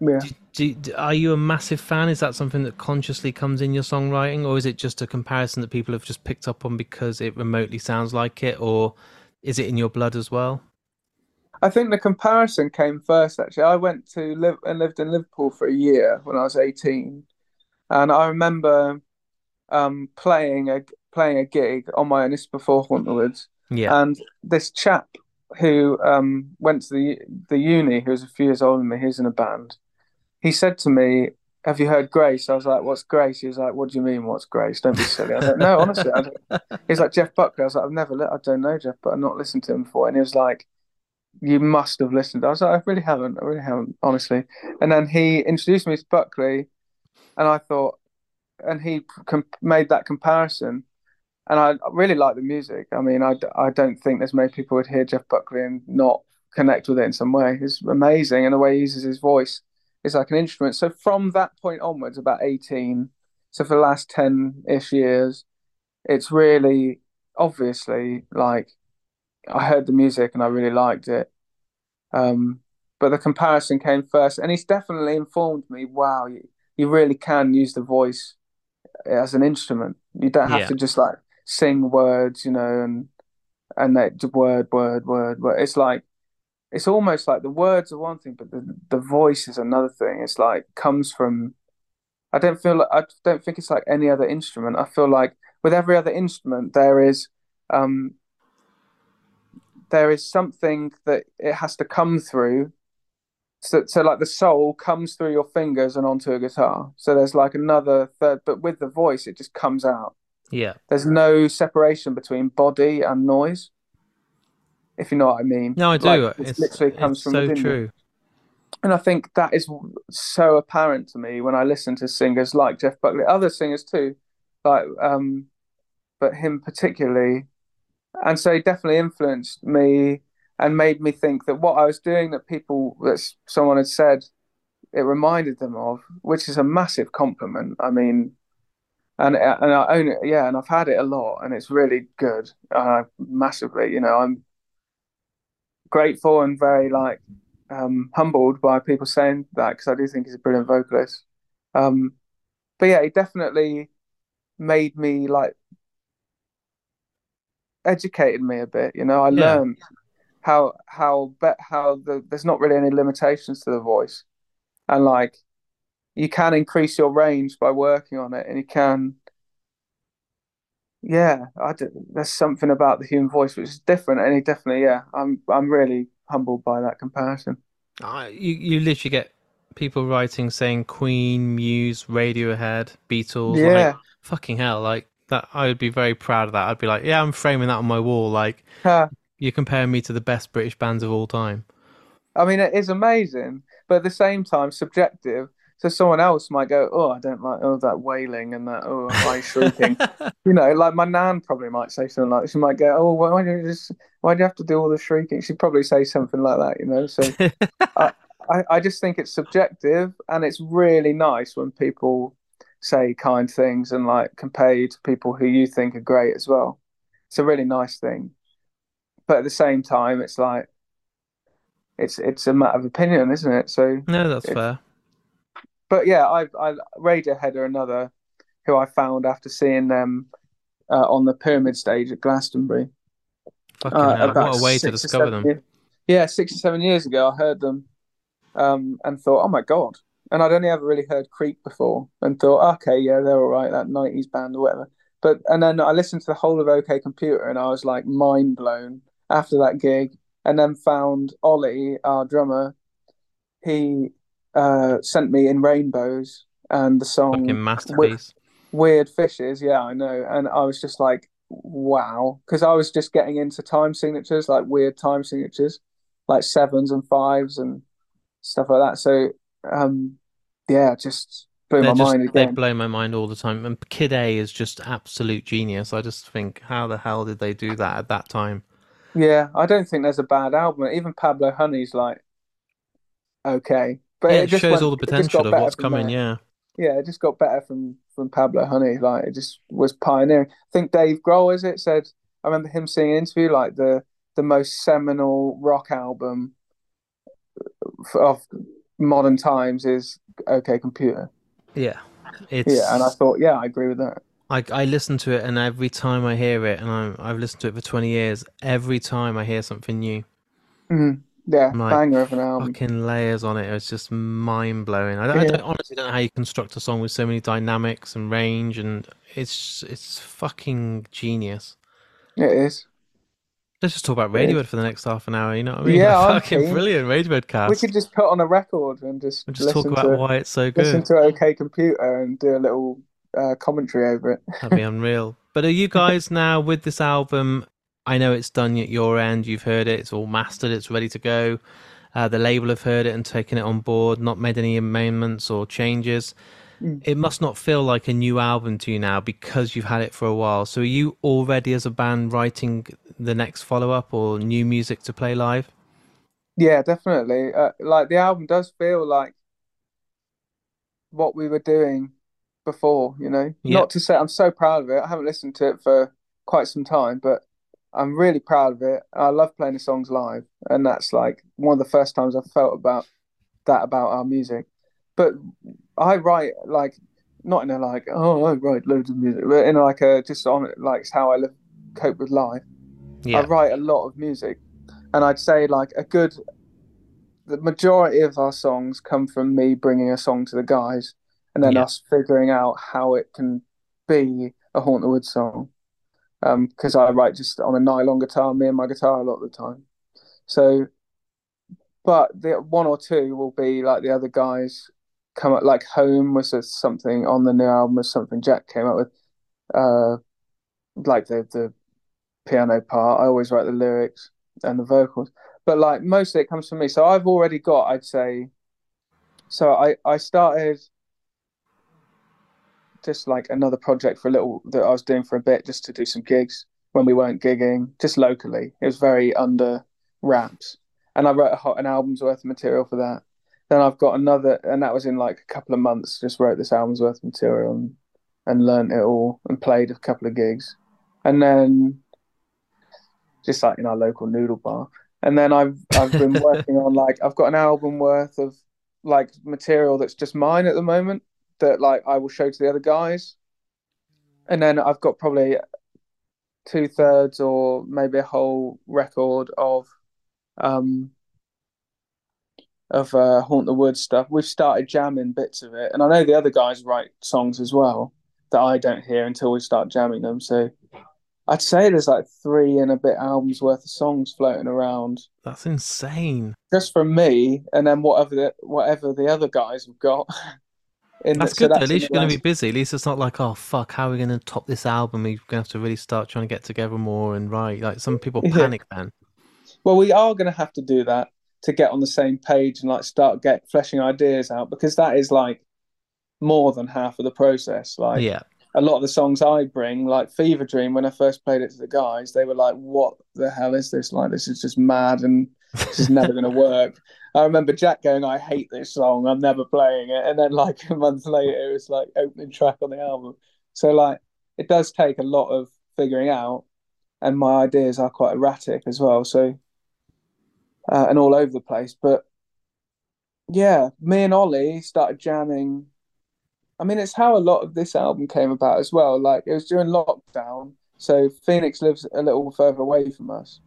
[SPEAKER 2] Yeah,
[SPEAKER 1] do, do, are you a massive fan? Is that something that consciously comes in your songwriting, or is it just a comparison that people have just picked up on because it remotely sounds like it, or is it in your blood as well?
[SPEAKER 2] I think the comparison came first. Actually, I went to live and lived in Liverpool for a year when I was eighteen, and I remember um, playing a playing a gig on my own. This is before Haunt the Woods,
[SPEAKER 1] Yeah,
[SPEAKER 2] and this chap who um, went to the the uni, who was a few years older than me, he was in a band. He said to me, "Have you heard Grace?" I was like, "What's Grace?" He was like, "What do you mean, what's Grace? Don't be silly." I was like, "No, honestly." He's like Jeff Buckley. I was like, "I've never, li- I don't know Jeff, but I've not listened to him before." And he was like, "You must have listened." I was like, "I really haven't. I really haven't, honestly." And then he introduced me to Buckley, and I thought, and he made that comparison and I really like the music. I mean, I, I don't think there's many people would hear Jeff Buckley and not connect with it in some way. It's amazing, and the way he uses his voice is like an instrument. So from that point onwards, about 18, so for the last 10-ish years, it's really obviously like I heard the music and I really liked it. Um, but the comparison came first, and he's definitely informed me, wow, you, you really can use the voice as an instrument. You don't have
[SPEAKER 1] yeah,
[SPEAKER 2] to just like sing words, you know, and and that word, word, word, word. It's like it's almost like the words are one thing, but the the voice is another thing. It's like comes from. I don't feel like I don't think it's like any other instrument. I feel like with every other instrument there is um there is something that it has to come through. So, so like the soul comes through your fingers and onto a guitar. So there's like another third, but with the voice, it just comes out.
[SPEAKER 1] yeah,
[SPEAKER 2] There's no separation between body and noise. If you know what I mean.
[SPEAKER 1] No, I do.
[SPEAKER 2] Like,
[SPEAKER 1] it's
[SPEAKER 2] literally comes
[SPEAKER 1] it's
[SPEAKER 2] from
[SPEAKER 1] so
[SPEAKER 2] within
[SPEAKER 1] true.
[SPEAKER 2] And I think that is so apparent to me when I listen to singers like Jeff Buckley, other singers too, like um, but him particularly. And so he definitely influenced me and made me think that what I was doing, that people, that someone had said, it reminded them of, which is a massive compliment. I mean, and and I own it, yeah, and I've had it a lot, and it's really good, uh, massively. You know, I'm grateful and very like um, humbled by people saying that because I do think he's a brilliant vocalist. Um, but yeah, he definitely made me like educated me a bit. You know, I
[SPEAKER 1] Yeah.
[SPEAKER 2] learned how how bet how the there's not really any limitations to the voice, and like you can increase your range by working on it, and you can. Yeah, I do, there's something about the human voice which is different, and he definitely, yeah, I'm I'm really humbled by that comparison.
[SPEAKER 1] You you literally get people writing saying Queen, Muse, Radiohead, Beatles. Like
[SPEAKER 2] Yeah,
[SPEAKER 1] fucking hell, like that. I would be very proud of that. I'd be like, yeah, I'm framing that on my wall. Like
[SPEAKER 2] Ha.
[SPEAKER 1] you're comparing me to the best British bands of all time.
[SPEAKER 2] I mean, it is amazing, but at the same time, subjective. So someone else might go, "Oh, I don't like oh that wailing and that oh high shrieking." You know, like my nan probably might say something like she might go, "Oh, why, why do you just why do you have to do all the shrieking?" She'd probably say something like that, you know. So I, I, I just think it's subjective, and it's really nice when people say kind things and like compare you to people who you think are great as well. It's a really nice thing, but at the same time, it's like it's it's a matter of opinion, isn't it? So,
[SPEAKER 1] no, that's
[SPEAKER 2] it,
[SPEAKER 1] fair.
[SPEAKER 2] But yeah, I I Radiohead are another who I found after seeing them uh, on the Pyramid stage at Glastonbury.
[SPEAKER 1] Fucking
[SPEAKER 2] uh,
[SPEAKER 1] what a way to discover them.
[SPEAKER 2] years. Yeah, six or seven years ago, I heard them um, and thought, oh my God. And I'd only ever really heard Creep before and thought, okay, yeah, they're all right, that 90s band or whatever. But, and then I listened to the whole of OK Computer and I was like mind blown after that gig. And then found Ollie, our drummer, he uh, sent me In Rainbows and the
[SPEAKER 1] Fucking
[SPEAKER 2] song
[SPEAKER 1] masterpiece.
[SPEAKER 2] Weird Fishes, yeah, I know. And I was just like, wow. Because I was just getting into time signatures, like weird time signatures, like sevens and fives and stuff like that. So, um, yeah, just blew
[SPEAKER 1] They're
[SPEAKER 2] my
[SPEAKER 1] just
[SPEAKER 2] mind
[SPEAKER 1] they blow my mind all the time. And Kid A is just absolute genius. I just think, how the hell did they do that at that time?
[SPEAKER 2] Yeah, I don't think there's a bad album. Even Pablo Honey's like, okay. But
[SPEAKER 1] Yeah,
[SPEAKER 2] it
[SPEAKER 1] it
[SPEAKER 2] just
[SPEAKER 1] shows
[SPEAKER 2] went,
[SPEAKER 1] all the potential of what's coming. Yeah.
[SPEAKER 2] Yeah, it just got better from from Pablo Honey. Like it just was pioneering. I think Dave Grohl, is it, said I remember him seeing an interview like the the most seminal rock album of modern times is OK Computer.
[SPEAKER 1] Yeah.
[SPEAKER 2] Yeah, and I thought, yeah, I agree with that.
[SPEAKER 1] I I listen to it and every time I hear it and I I've listened to it for 20 years, every time I hear something new,
[SPEAKER 2] Mhm. Yeah,
[SPEAKER 1] like
[SPEAKER 2] banger of an album.
[SPEAKER 1] fucking layers on it. It's just mind blowing. I don't, I don't honestly don't know how you construct a song with so many dynamics and range and it's it's fucking genius.
[SPEAKER 2] it is.
[SPEAKER 1] Let's just talk about
[SPEAKER 2] It.
[SPEAKER 1] Radiohead for the next half an hour, you know what I mean?
[SPEAKER 2] Yeah, I'm
[SPEAKER 1] Fucking
[SPEAKER 2] keen.
[SPEAKER 1] brilliant Radiohead cast.
[SPEAKER 2] We could just put on a record and just
[SPEAKER 1] And just talk about
[SPEAKER 2] to
[SPEAKER 1] why it's so good.
[SPEAKER 2] listen to OK Computer and do a little uh, commentary over it.
[SPEAKER 1] That'd be unreal. But are you guys now with this album? I know it's done at your end. You've heard it. It's all mastered. It's ready to go. Uh, the label have heard it and taken it on board. Not made any amendments or changes.
[SPEAKER 2] Mm.
[SPEAKER 1] It must not feel like a new album to you now because you've had it for a while. So are you already as a band writing the next follow up or new music to play live?
[SPEAKER 2] Yeah, definitely. Uh, like the album does feel like what we were doing before, you know.
[SPEAKER 1] Yeah.
[SPEAKER 2] Not to say I'm so proud of it. I haven't listened to it for quite some time, but I'm really proud of it. I love playing the songs live, and that's like one of the first times I've felt about that about our music. But I write like not in a like oh I write loads of music, but in like a just on like it's how I live cope with life. I write a lot of music, and I'd say like a good the majority of our songs come from me bringing a song to the guys and then
[SPEAKER 1] Yeah.
[SPEAKER 2] us figuring out how it can be a Haunt the Woods song. Um, because I write just on a nylon guitar, me and my guitar a lot of the time. So, but the one or two will be like the other guys come up. Like Home was something on the new album was something Jack came up with. Uh, like the the piano part. I always write the lyrics. and the vocals. But like mostly it comes from me. So I've already got, I'd say, so I I started just like another project for a little that I was doing for a bit just to do some gigs when we weren't gigging, just locally. It was very under wraps, and I wrote a, an album's worth of material for that. Then I've got another, and that was in like a couple of months. Just wrote this album's worth of material and and learned it all and played a couple of gigs, and then just like in our local noodle bar. And then I've I've been working on like I've got an album worth of like material that's just mine at the moment that like I will show to the other guys. And then I've got probably two thirds or maybe a whole record of um of uh, Haunt the Woods stuff. We've started jamming bits of it, and I know the other guys write songs as well that I don't hear until we start jamming them. So I'd say there's like three and a bit albums worth of songs floating around.
[SPEAKER 1] That's insane.
[SPEAKER 2] Just from me, and then whatever the, whatever the other guys have got.
[SPEAKER 1] that's the, good. So that's at least you're going to be busy. At least it's not like, oh fuck, how are we going to top this album? We're going to have to really start trying to get together more and write. Like some people panic yeah. then.
[SPEAKER 2] Well, we are going to have to do that to get on the same page and like start get fleshing ideas out because that is like more than half of the process. Like,
[SPEAKER 1] yeah
[SPEAKER 2] a lot of the songs I bring, like Fever Dream, when I first played it to the guys, they were like, "What the hell is this? Like, this is just mad, and this is never going to work." I remember Jack going, "I hate this song. I'm never playing it." And then, like a month later, it was like opening track on the album. So, like, it does take a lot of figuring out, and my ideas are quite erratic as well. So, uh, and all over the place. But yeah, me and Ollie started jamming I mean, it's how a lot of this album came about as well. Like it was during lockdown, so Phoenix lives a little further away from us.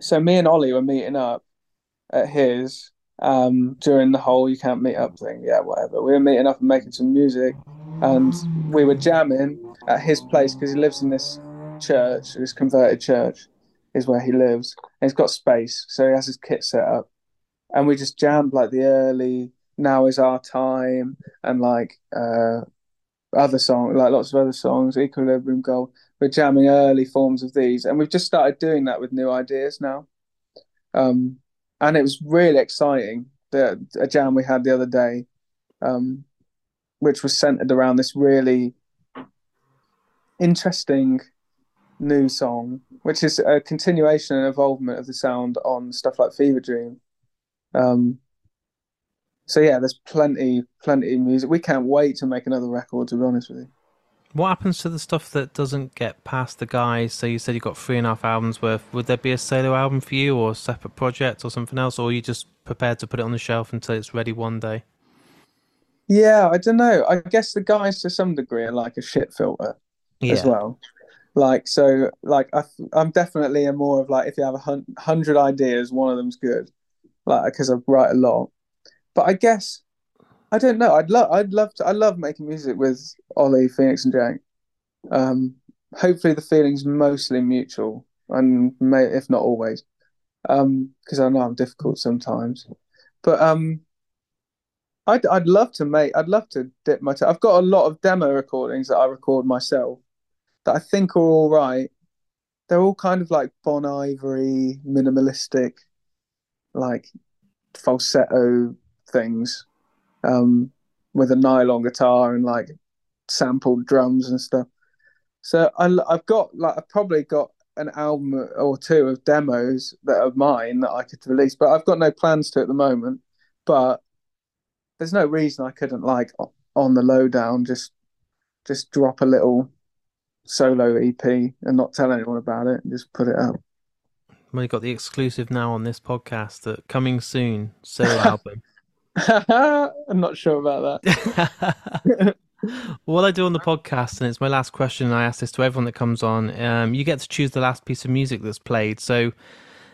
[SPEAKER 2] So me and Ollie were meeting up at his um, during the whole "you can't meet up" thing. Yeah, whatever. We were meeting up and making some music, and we were jamming at his place because he lives in this church, this converted church, is where he lives. And he's got space, so he has his kit set up, and we just jammed like the early now is our time and like uh other songs like lots of other songs equilibrium gold we're jamming early forms of these and we've just started doing that with new ideas now um and it was really exciting the a jam we had the other day um which was centered around this really interesting new song which is a continuation and evolvement of the sound on stuff like fever dream um so yeah, there's plenty, plenty music. We can't wait to make another record. To be honest with you.
[SPEAKER 1] What happens to the stuff that doesn't get past the guys? So you said you got three and a half albums worth. Would there be a solo album for you, or a separate project, or something else, or are you just prepared to put it on the shelf until it's ready one day?
[SPEAKER 2] Yeah, I don't know. I guess the guys to some degree are like a shit filter yeah. as well. Like so, like I, am definitely a more of like if you have a hundred ideas, one of them's good. Like because I write a lot, but I guess I don't know. I'd love I'd love to I love making music with Ollie, Phoenix, and Jack. Um, hopefully the feeling's mostly mutual, and may, if not always, because um, I know I'm difficult sometimes. But um, I'd I'd love to make. I'd love to dip my. i I've got a lot of demo recordings that I record myself that I think are all right. They're all kind of like Bon Ivory, minimalistic, like falsetto things um, with a nylon guitar and like sampled drums and stuff. So I, have got like I've probably got an album or two of demos that are mine that I could release, but I've got no plans to at the moment. But there's no reason I couldn't like on the lowdown just just drop a little solo EP and not tell anyone about it and just put it out.
[SPEAKER 1] We got the exclusive now on this podcast that coming soon solo album.
[SPEAKER 2] I'm not sure about that.
[SPEAKER 1] what I do on the podcast, and it's my last question, I ask this to everyone that comes on. Um, you get to choose the last piece of music that's played. So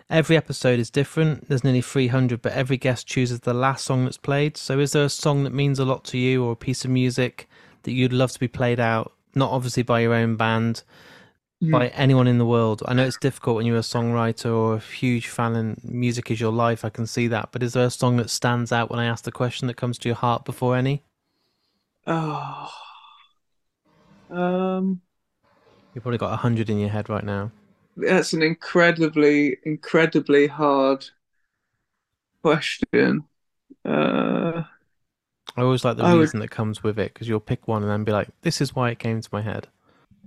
[SPEAKER 1] every episode is different. There's nearly 300, but every guest chooses the last song that's played. So is there a song that means a lot to you, or a piece of music that you'd love to be played out? Not obviously by your own band, mm. by anyone in the world. I know it's difficult when you're a songwriter or a huge fan and music is your life. I can see that. But is there a song that stands out when I ask the question that comes to your heart before any?
[SPEAKER 2] Oh, um,
[SPEAKER 1] you've probably got a hundred in your head right now.
[SPEAKER 2] That's an incredibly, incredibly hard question. Uh,
[SPEAKER 1] I always like the
[SPEAKER 2] I would-
[SPEAKER 1] reason that comes with it because you'll pick one and then be like, "This is why it came to my head."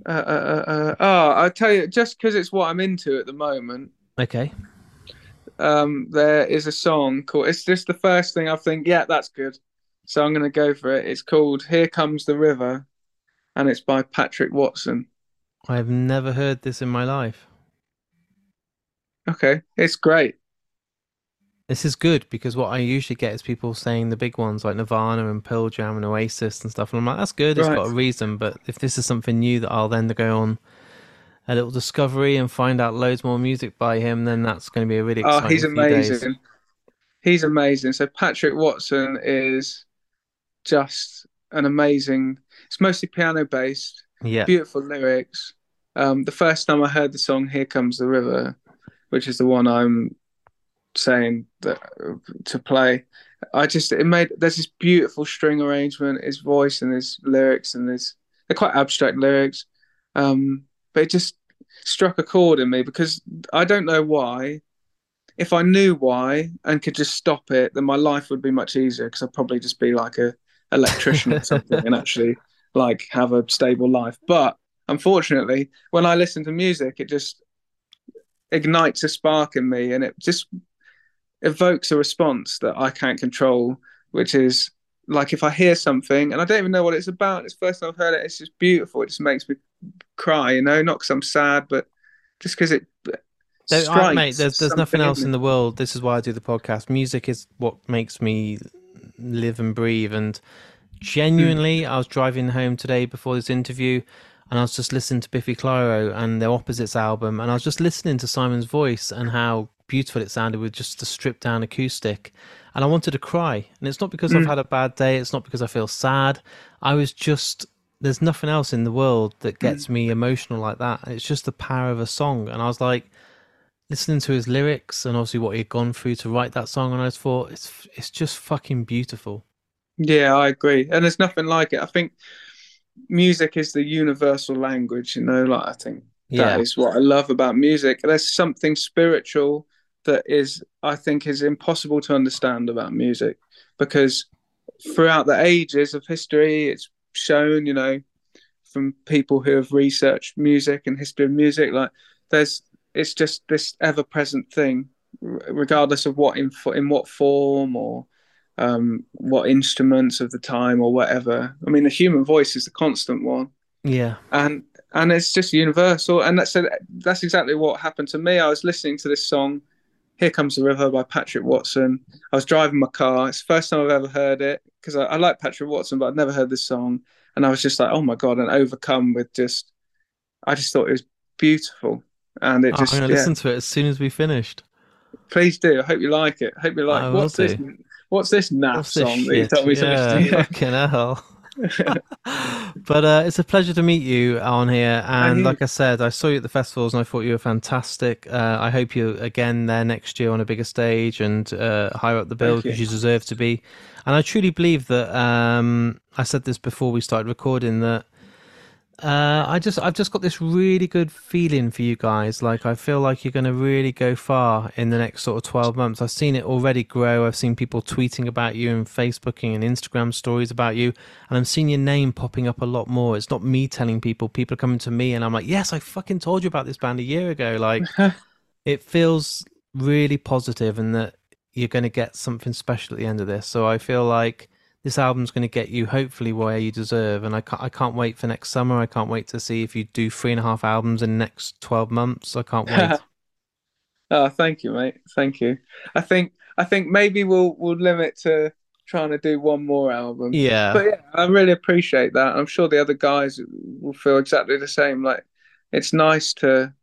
[SPEAKER 2] Uh, uh, uh, uh, oh, I'll tell you, just because it's what I'm into at the moment.
[SPEAKER 1] Okay.
[SPEAKER 2] Um, there is a song called. It's just the first thing I think. Yeah, that's good. So I'm gonna go for it. It's called "Here Comes the River," and it's by Patrick Watson.
[SPEAKER 1] I've never heard this in my life.
[SPEAKER 2] Okay, it's great.
[SPEAKER 1] This is good because what I usually get is people saying the big ones like Nirvana and Pearl Jam and Oasis and stuff, and I'm like, that's good. It's
[SPEAKER 2] Right.
[SPEAKER 1] got a reason. But if this is something new that I'll then go on a little discovery and find out loads more music by him, then that's going to be a really exciting. Oh, he's
[SPEAKER 2] amazing. He's amazing. So Patrick Watson is just an amazing. It's mostly piano based,
[SPEAKER 1] Yeah.
[SPEAKER 2] beautiful lyrics. Um, the first time I heard the song "Here Comes the River," which is the one I'm saying that to play, I just it made there's this beautiful string arrangement, his voice and his lyrics, and his they're quite abstract lyrics, um, but it just struck a chord in me because I don't know why. If I knew why and could just stop it, then my life would be much easier because I'd probably just be like a electrician or something and actually like have a stable life. But unfortunately, when I listen to music, it just ignites a spark in me and it just evokes a response that I can't control, which is like if I hear something and I don't even know what it's about, it's the first time I've heard it, it's just beautiful. It just makes me cry, you know, not because I'm sad, but just because it
[SPEAKER 1] There, I, mate, there's there's nothing else
[SPEAKER 2] me.
[SPEAKER 1] in the world. This is why I do the podcast. Music is what makes me live and breathe. And genuinely, hmm. I was driving home today before this interview, and I was just listening to Biffy Clyro and their Opposites album, and I was just listening to Simon's voice and how beautiful it sounded with just the stripped down acoustic. And I wanted to cry. And it's not because I've hmm. had a bad day. It's not because I feel sad. I was just there's nothing else in the world that hmm. gets me emotional like that. It's just the power of a song. And I was like, listening to his lyrics and obviously what he'd gone through to write that song, and I just thought it's it's just fucking beautiful.
[SPEAKER 2] Yeah, I agree. And there's nothing like it. I think music is the universal language, you know, like I think
[SPEAKER 1] Yeah,
[SPEAKER 2] that is what I love about music. There's something spiritual that is I think is impossible to understand about music because throughout the ages of history it's shown, you know, from people who have researched music and history of music like there's it's just this ever present thing regardless of what in in what form or um, what instruments of the time or whatever. I mean, the human voice is the constant one,
[SPEAKER 1] yeah,
[SPEAKER 2] and and it's just universal. And that's that's exactly what happened to me. I was listening to this song, "Here Comes the River" by Patrick Watson. I was driving my car. It's the first time I've ever heard it because I, I like Patrick Watson, but I'd never heard this song, and I was just like, "Oh my god!" and overcome with just, I just thought it was beautiful, and it just
[SPEAKER 1] I'm gonna
[SPEAKER 2] yeah.
[SPEAKER 1] listen to it as soon as we finished.
[SPEAKER 2] Please do. I hope you like it. I hope you like.
[SPEAKER 1] I
[SPEAKER 2] what's this?
[SPEAKER 1] do.
[SPEAKER 2] What's this naff
[SPEAKER 1] What's this
[SPEAKER 2] song that you
[SPEAKER 1] shit?
[SPEAKER 2] told me to
[SPEAKER 1] yeah,
[SPEAKER 2] listen to?
[SPEAKER 1] fucking hell. but uh, it's a pleasure to meet you on here. And
[SPEAKER 2] you.
[SPEAKER 1] like I said, I saw you at the festivals and I thought you were fantastic. Uh, I hope you're again there next year on a bigger stage and uh, higher up the bill
[SPEAKER 2] Thank you.
[SPEAKER 1] because you deserve to be. And I truly believe that um, I said this before we started recording that uh, I just I've just got this really good feeling for you guys. Like I feel like you're going to really go far in the next sort of twelve months. I've seen it already grow. I've seen people tweeting about you and Facebooking and Instagram stories about you, and I'm seeing your name popping up a lot more. It's not me telling people; people are coming to me, and I'm like, yes, I fucking told you about this band a year ago. Like it feels really positive, and that you're going to get something special at the end of this. So I feel like this album's going to get you hopefully where you deserve and I can't, I can't wait for next summer i can't wait to see if you do three and a half albums in the next 12 months i can't wait
[SPEAKER 2] oh, thank you, mate. Thank you. I think I think maybe we'll we'll limit to trying to do one more album.
[SPEAKER 1] yeah
[SPEAKER 2] But yeah, I really appreciate that. I'm sure the other guys will feel exactly the same. Like it's nice to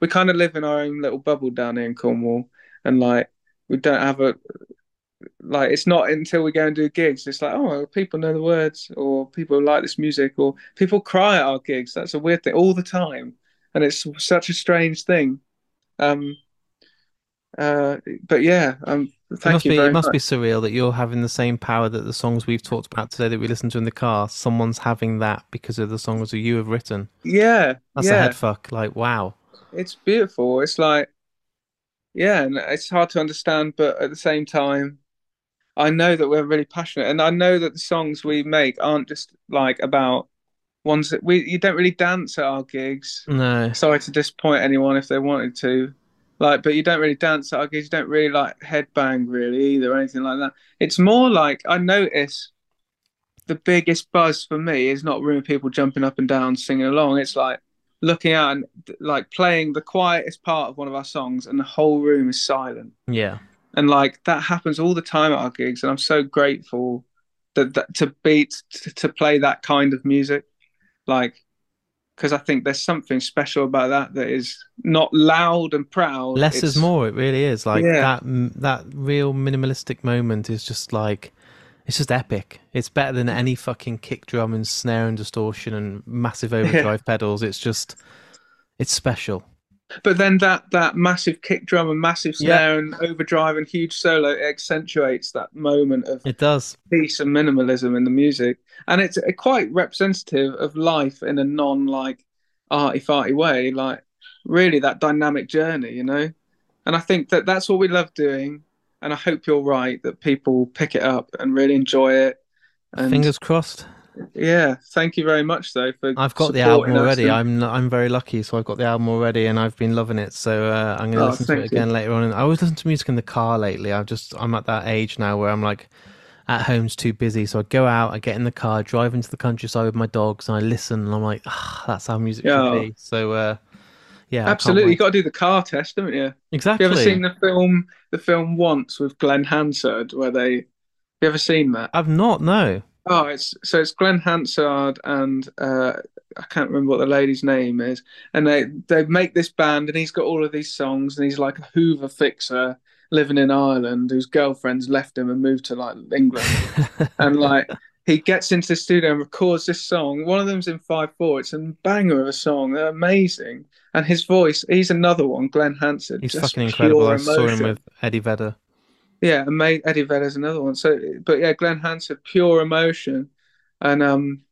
[SPEAKER 2] we kind of live in our own little bubble down here in Cornwall and like we don't have a like it's not until we go and do gigs it's like oh people know the words or people like this music or people cry at our gigs. That's a weird thing all the time. And it's such a strange thing. Um uh but yeah um
[SPEAKER 1] it
[SPEAKER 2] thank
[SPEAKER 1] must
[SPEAKER 2] you
[SPEAKER 1] be
[SPEAKER 2] very
[SPEAKER 1] it must
[SPEAKER 2] much.
[SPEAKER 1] be surreal that you're having the same power that the songs we've talked about today that we listened to in the car someone's having that because of the songs that you have written.
[SPEAKER 2] Yeah
[SPEAKER 1] that's a
[SPEAKER 2] yeah.
[SPEAKER 1] head fuck like wow.
[SPEAKER 2] It's beautiful. It's like, yeah, and it's hard to understand, but at the same time, I know that we're really passionate, and I know that the songs we make aren't just like about ones that we you don't really dance at our gigs.
[SPEAKER 1] No.
[SPEAKER 2] Sorry to disappoint anyone if they wanted to, like, but you don't really dance at our gigs. You don't really like headbang really either or anything like that. It's more like I notice the biggest buzz for me is not room people jumping up and down singing along. It's like looking out and like playing the quietest part of one of our songs and the whole room is silent
[SPEAKER 1] Yeah.
[SPEAKER 2] And like that happens all the time at our gigs and i'm so grateful that, that to beat to, to play that kind of music like because i think there's something special about that that is not loud and proud
[SPEAKER 1] Less
[SPEAKER 2] It's-
[SPEAKER 1] is more. It really is. Like
[SPEAKER 2] Yeah.
[SPEAKER 1] that. That real minimalistic moment is just like. It's just epic. It's better than any fucking kick drum and snare and distortion and massive overdrive pedals. It's just, it's special.
[SPEAKER 2] But then that that massive kick drum and massive
[SPEAKER 1] Yeah.
[SPEAKER 2] snare and overdrive and huge solo accentuates that moment of
[SPEAKER 1] It does.
[SPEAKER 2] peace and minimalism in the music and it's uh, quite representative of life in a non like arty farty way like really that dynamic journey you know and i think that that's what we love doing and i hope you're right that people pick it up and really enjoy it and
[SPEAKER 1] Fingers crossed.
[SPEAKER 2] Yeah thank you very much though for
[SPEAKER 1] I've got the album already.
[SPEAKER 2] and-
[SPEAKER 1] I'm I'm very lucky, so I've got the album already, and I've been loving it. So uh, I'm going to
[SPEAKER 2] Oh,
[SPEAKER 1] listen to it
[SPEAKER 2] thank you.
[SPEAKER 1] again later on. And I always listen to music in the car lately. I've just I'm at that age now where I'm like, at home's too busy, so I go out, I get in the car, drive into the countryside with my dogs, and I listen, and I'm like, ah, that's how music
[SPEAKER 2] Yeah.
[SPEAKER 1] should be. So uh, yeah,
[SPEAKER 2] absolutely you got to do the car test haven't you
[SPEAKER 1] exactly.
[SPEAKER 2] Have you ever seen the film the film once with glenn hansard where they have you ever seen that
[SPEAKER 1] I've not. No.
[SPEAKER 2] Oh, it's so it's Glenn Hansard and uh, I can't remember what the lady's name is, and they they make this band, and he's got all of these songs, and he's like a Hoover fixer living in Ireland whose girlfriend's left him and moved to like England, and like he gets into the studio and records this song. One of them's in five four. It's a banger of a song. They're amazing, and his voice. He's another one, Glenn Hansard.
[SPEAKER 1] He's fucking incredible. I saw him with Eddie Vedder.
[SPEAKER 2] Yeah, and mate, Eddie Vedder's another one. So, but yeah, Glenn Hansard, pure emotion, and um,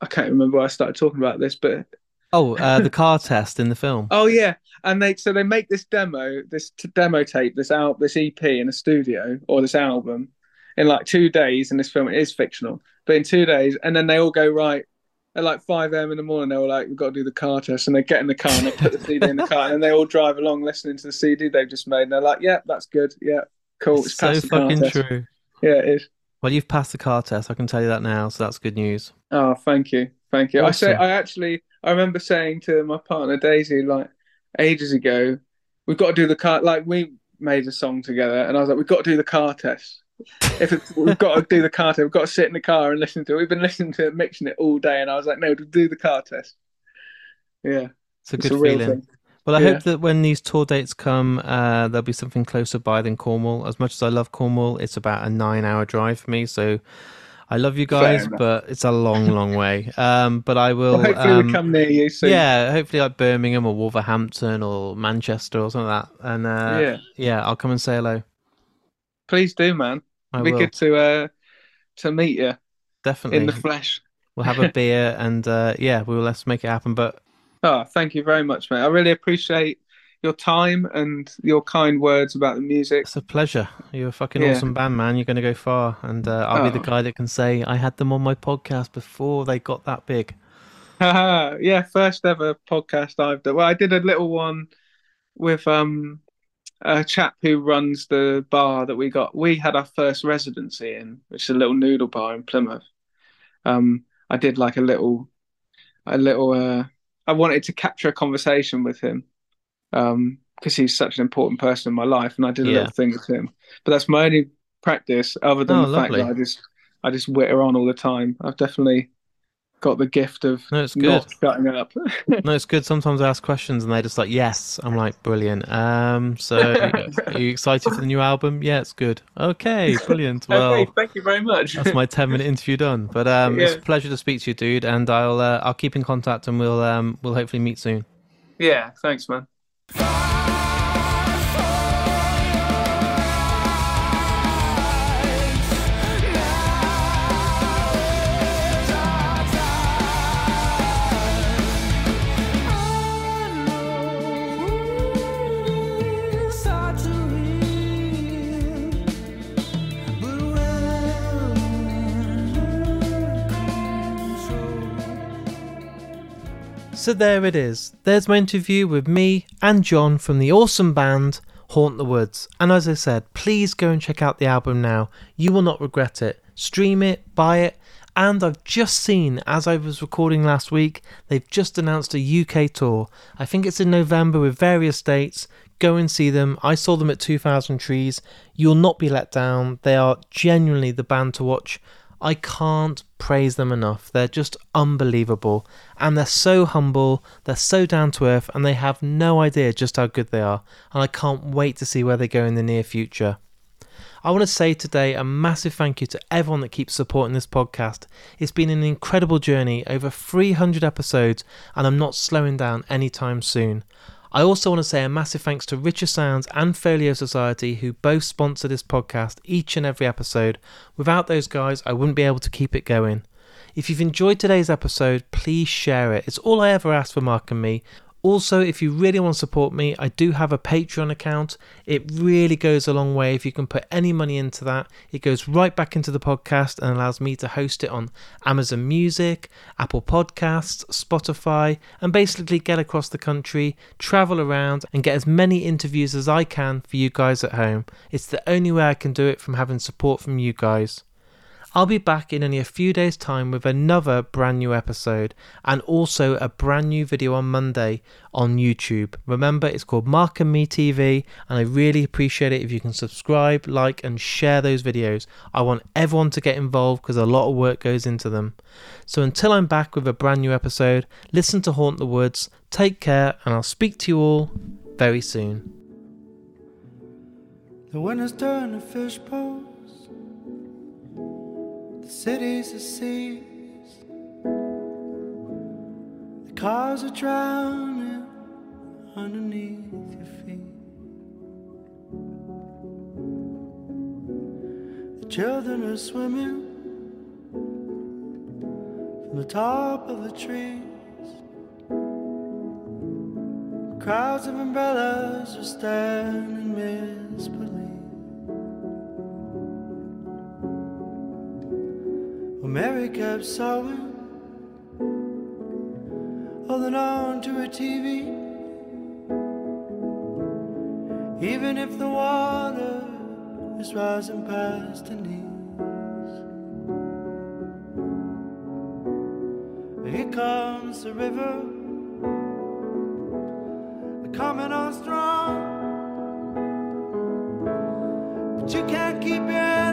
[SPEAKER 2] I can't remember why I started talking about this, but
[SPEAKER 1] Oh, uh, the car test in the film.
[SPEAKER 2] oh yeah, and they so they make this demo, this t- demo tape, this out, this EP in a studio or this album in like two days, and this film is fictional, but in two days, and then they all go right. At like 5 a.m. in the morning, they were like, "We've got to do the car test," and they get in the car and they put the CD in the car, and they all drive along listening to the CD they've just made, and they're like, "Yeah, that's good. Yeah, cool. It's,
[SPEAKER 1] It's so
[SPEAKER 2] passed the car
[SPEAKER 1] fucking
[SPEAKER 2] test."
[SPEAKER 1] true.
[SPEAKER 2] Yeah, it is.
[SPEAKER 1] Well, you've passed the car test. I can tell you that now, so that's good news.
[SPEAKER 2] Oh, thank you, thank you. I say, I actually, I remember saying to my partner Daisy like ages ago, we've got to do the car. Like we made a song together, and I was like, we've got to do the car test. If it's, we've got to do the car test, we've got to sit in the car and listen to it. We've been listening to it, mixing it all day, and I was like, no, do the car test. Yeah,
[SPEAKER 1] It's a
[SPEAKER 2] it's
[SPEAKER 1] good
[SPEAKER 2] a
[SPEAKER 1] feeling.
[SPEAKER 2] thing.
[SPEAKER 1] Well, I
[SPEAKER 2] Yeah.
[SPEAKER 1] hope that when these tour dates come, uh, there'll be something closer by than Cornwall. As much as I love Cornwall, it's about a nine-hour drive for me. So I love you guys, but it's a long, long way. Um, but I will.
[SPEAKER 2] Well, hopefully,
[SPEAKER 1] um,
[SPEAKER 2] we come near you soon.
[SPEAKER 1] yeah, hopefully like Birmingham or Wolverhampton or Manchester or something like that. And uh,
[SPEAKER 2] yeah.
[SPEAKER 1] yeah, I'll come and say hello.
[SPEAKER 2] Please do, man.
[SPEAKER 1] I
[SPEAKER 2] It'd be
[SPEAKER 1] will
[SPEAKER 2] good to uh to meet you
[SPEAKER 1] definitely.
[SPEAKER 2] in the flesh.
[SPEAKER 1] We'll have a beer and uh, yeah, we will let's make it happen. But
[SPEAKER 2] Oh, thank you very much, mate. I really appreciate your time and your kind words about the music.
[SPEAKER 1] it's a pleasure. You're a fucking
[SPEAKER 2] Yeah.
[SPEAKER 1] awesome band, man. You're going to go far, and uh, I'll be the
[SPEAKER 2] Oh.
[SPEAKER 1] guy that can say I had them on my podcast before they got that big.
[SPEAKER 2] Yeah, first ever podcast I've done. Well, I did a little one with um a chap who runs the bar that we got. We had our first residency in, which is a little noodle bar in Plymouth. Um, I did like a little, a little. Uh, I wanted to capture a conversation with him, um, because he's such an important person in my life, and I did a
[SPEAKER 1] Yeah.
[SPEAKER 2] little thing with him. But that's my only practice, other than
[SPEAKER 1] Oh,
[SPEAKER 2] the fact that. I just, I just witter on all the time. I've definitely got the gift of
[SPEAKER 1] No, it's good.
[SPEAKER 2] not shutting up.
[SPEAKER 1] No, it's good. Sometimes I ask questions and they're just like, "Yes." I'm like, "Brilliant." Um, so are you excited for the new album? Yeah, it's good. Okay, brilliant. Well,
[SPEAKER 2] okay, thank you very much.
[SPEAKER 1] that's my 10 minute interview done. But um, it's a pleasure to speak to you, dude. And I'll uh, I'll keep in contact and we'll um we'll hopefully meet soon.
[SPEAKER 2] yeah, thanks, man.
[SPEAKER 1] So there it is. There's my interview with me and John from the awesome band Haunt the Woods. And as I said, please go and check out the album now. You will not regret it. Stream it, buy it, and I've just seen, as I was recording last week, they've just announced a UK tour. I think it's in November with various dates. Go and see them. I saw them at 2000 Trees. You'll not be let down. They are genuinely the band to watch. I can't praise them enough. They're just unbelievable. And they're so humble, they're so down to earth, and they have no idea just how good they are. And I can't wait to see where they go in the near future. I want to say today a massive thank you to everyone that keeps supporting this podcast. It's been an incredible journey, over 300 episodes, and I'm not slowing down anytime soon. I also want to say a massive thanks to Richer Sounds and Folio Society, who both sponsor this podcast each and every episode. Without those guys, I wouldn't be able to keep it going. If you've enjoyed today's episode, please share it. It's all I ever ask for Mark and me. Also, if you really want to support me, I do have a Patreon account. It really goes a long way if you can put any money into that. It goes right back into the podcast and allows me to host it on Amazon Music, Apple Podcasts, Spotify, and basically get across the country, travel around, and get as many interviews as I can for you guys at home. It's the only way I can do it from having support from you guys. I'll be back in only a few days' time with another brand new episode and also a brand new video on Monday on YouTube. Remember, it's called Mark and Me TV, and I really appreciate it if you can subscribe, like, and share those videos. I want everyone to get involved because a lot of work goes into them. So until I'm back with a brand new episode, listen to Haunt the Woods, take care, and I'll speak to you all very soon.
[SPEAKER 3] The winners turn to fish poles. The cities are seas. The cars are drowning underneath your feet. The children are swimming from the top of the trees. Crowds of umbrellas are standing misbelief. Mary kept sewing, holding on to her TV. Even if the water is rising past her knees. Here comes the river, coming on strong. But you can't keep your